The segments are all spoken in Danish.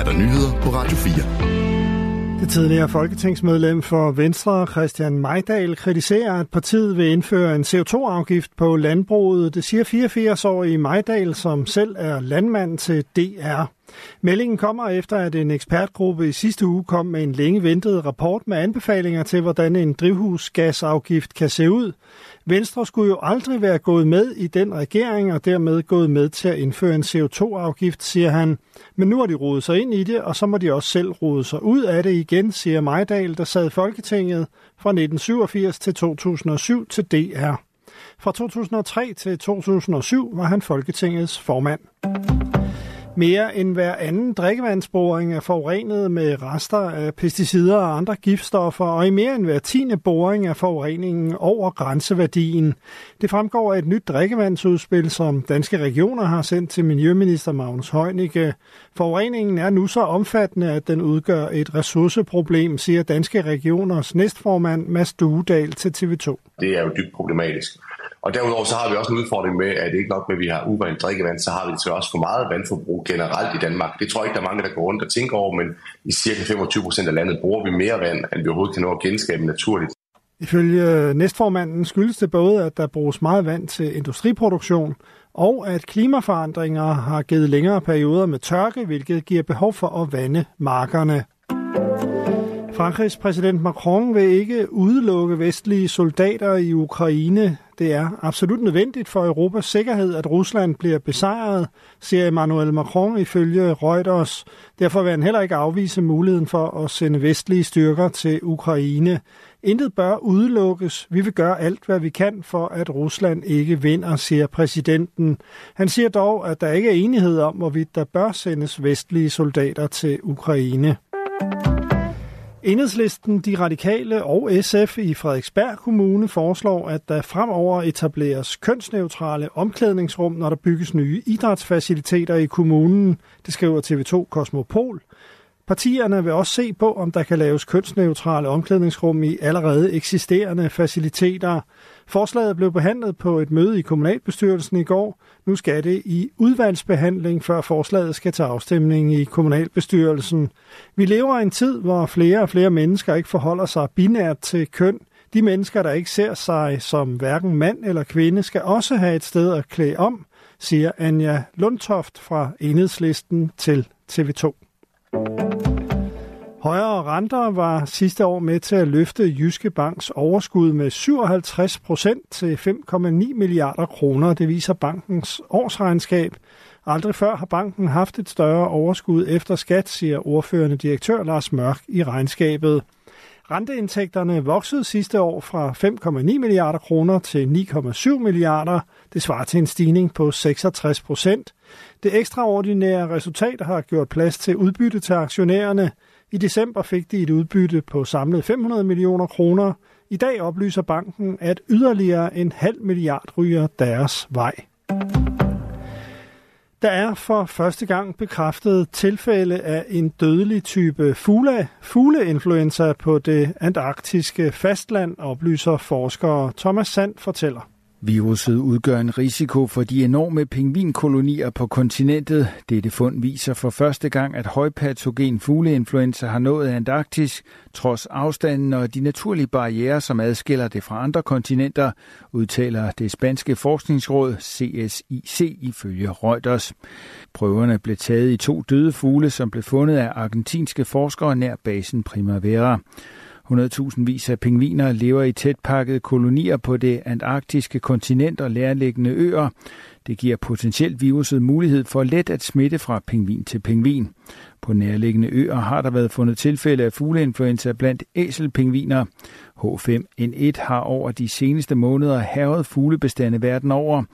er der nyheder på Radio 4. Det tidligere folketingsmedlem for Venstre, Christian Majdal, kritiserer, at partiet vil indføre en CO2-afgift på landbruget. Det siger 84-årige Majdal, som selv er landmand til DR. Meldingen kommer efter, at en ekspertgruppe i sidste uge kom med en længe ventet rapport med anbefalinger til, hvordan en drivhusgasafgift kan se ud. Venstre skulle jo aldrig være gået med i den regering og dermed gået med til at indføre en CO2-afgift, siger han. Men nu har de rodet sig ind i det, og så må de også selv rode sig ud af det igen, siger Majdal, der sad i Folketinget fra 1987 til 2007 til DR. Fra 2003 til 2007 var han Folketingets formand. Mere end hver anden drikkevandsboring er forurenet med rester af pesticider og andre giftstoffer, og i mere end hver tiende boring er forureningen over grænseværdien. Det fremgår af et nyt drikkevandsudspil, som danske regioner har sendt til Miljøminister Magnus Heunicke. Forureningen er nu så omfattende, at den udgør et ressourceproblem, siger danske regioners næstformand Mads Duedal til TV2. Det er jo dybt problematisk. Og derudover så har vi også en udfordring med, at det ikke nok med, at vi har urent drikkevand, så har vi så også for meget vandforbrug generelt i Danmark. Det tror jeg ikke, der er mange, der går rundt og tænker over, men i cirka 25 procent af landet bruger vi mere vand, end vi overhovedet kan nå at genskabe naturligt. Ifølge næstformanden skyldes det både, at der bruges meget vand til industriproduktion, og at klimaforandringer har givet længere perioder med tørke, hvilket giver behov for at vande markerne. Frankrigs præsident Macron vil ikke udelukke vestlige soldater i Ukraine. Det er absolut nødvendigt for Europas sikkerhed, at Rusland bliver besejret, siger Emmanuel Macron ifølge Reuters. Derfor vil han heller ikke afvise muligheden for at sende vestlige styrker til Ukraine. Intet bør udelukkes. Vi vil gøre alt, hvad vi kan for, at Rusland ikke vinder, siger præsidenten. Han siger dog, at der ikke er enighed om, hvorvidt der bør sendes vestlige soldater til Ukraine. Enhedslisten, de radikale og SF i Frederiksberg Kommune foreslår, at der fremover etableres kønsneutrale omklædningsrum, når der bygges nye idrætsfaciliteter i kommunen. Det skriver TV2 Kosmopol. Partierne vil også se på, om der kan laves kønsneutrale omklædningsrum i allerede eksisterende faciliteter. Forslaget blev behandlet på et møde i kommunalbestyrelsen i går. Nu skal det i udvalgsbehandling, før forslaget skal til afstemning i kommunalbestyrelsen. Vi lever i en tid, hvor flere og flere mennesker ikke forholder sig binært til køn. De mennesker, der ikke ser sig som hverken mand eller kvinde, skal også have et sted at klæde om, siger Anja Lundtoft fra Enhedslisten til TV2. Højere renter var sidste år med til at løfte Jyske Banks overskud med 57 procent til 5,9 milliarder kroner. Det viser bankens årsregnskab. Aldrig før har banken haft et større overskud efter skat, siger ordførende direktør Lars Mørk i regnskabet. Renteindtægterne voksede sidste år fra 5,9 milliarder kroner til 9,7 milliarder. Det svarer til en stigning på 66 procent. Det ekstraordinære resultat har gjort plads til udbytte til aktionærerne. I december fik de et udbytte på samlet 500 millioner kroner. I dag oplyser banken, at yderligere en halv milliard ryger deres vej. Der er for første gang bekræftet tilfælde af en dødelig type fugle, fugleinfluenza på det antarktiske fastland, oplyser forsker Thomas Sand fortæller. Viruset udgør en risiko for de enorme pingvinkolonier på kontinentet. Dette fund viser for første gang, at højpatogen fugleinfluenza har nået Antarktis, trods afstanden og de naturlige barriere, som adskiller det fra andre kontinenter, udtaler det spanske forskningsråd CSIC ifølge Reuters. Prøverne blev taget i to døde fugle, som blev fundet af argentinske forskere nær basen Primavera. 100.000 vis af pingviner lever i tætpakkede kolonier på det antarktiske kontinent og lærliggende øer. Det giver potentielt viruset mulighed for let at smitte fra pingvin til pingvin. På nærliggende øer har der været fundet tilfælde af fugleinfluenza blandt æselpingviner. H5N1 har over de seneste måneder hervet fuglebestande verden over.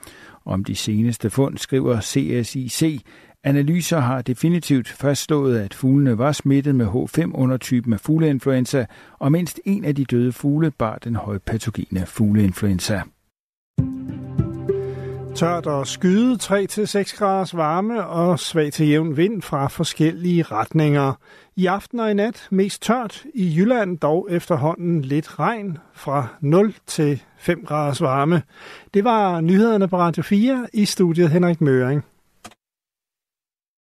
Om de seneste fund skriver CSIC, Analyser har definitivt fastslået, at fuglene var smittet med H5-undertypen af fugleinfluenza, og mindst en af de døde fugle bar den højpatogene fugleinfluenza. Tørt og skyde 3-6 graders varme og svag til jævn vind fra forskellige retninger. I aften og i nat mest tørt, i Jylland dog efterhånden lidt regn fra 0 til 5 graders varme. Det var nyhederne på Radio 4 i studiet Henrik Møring.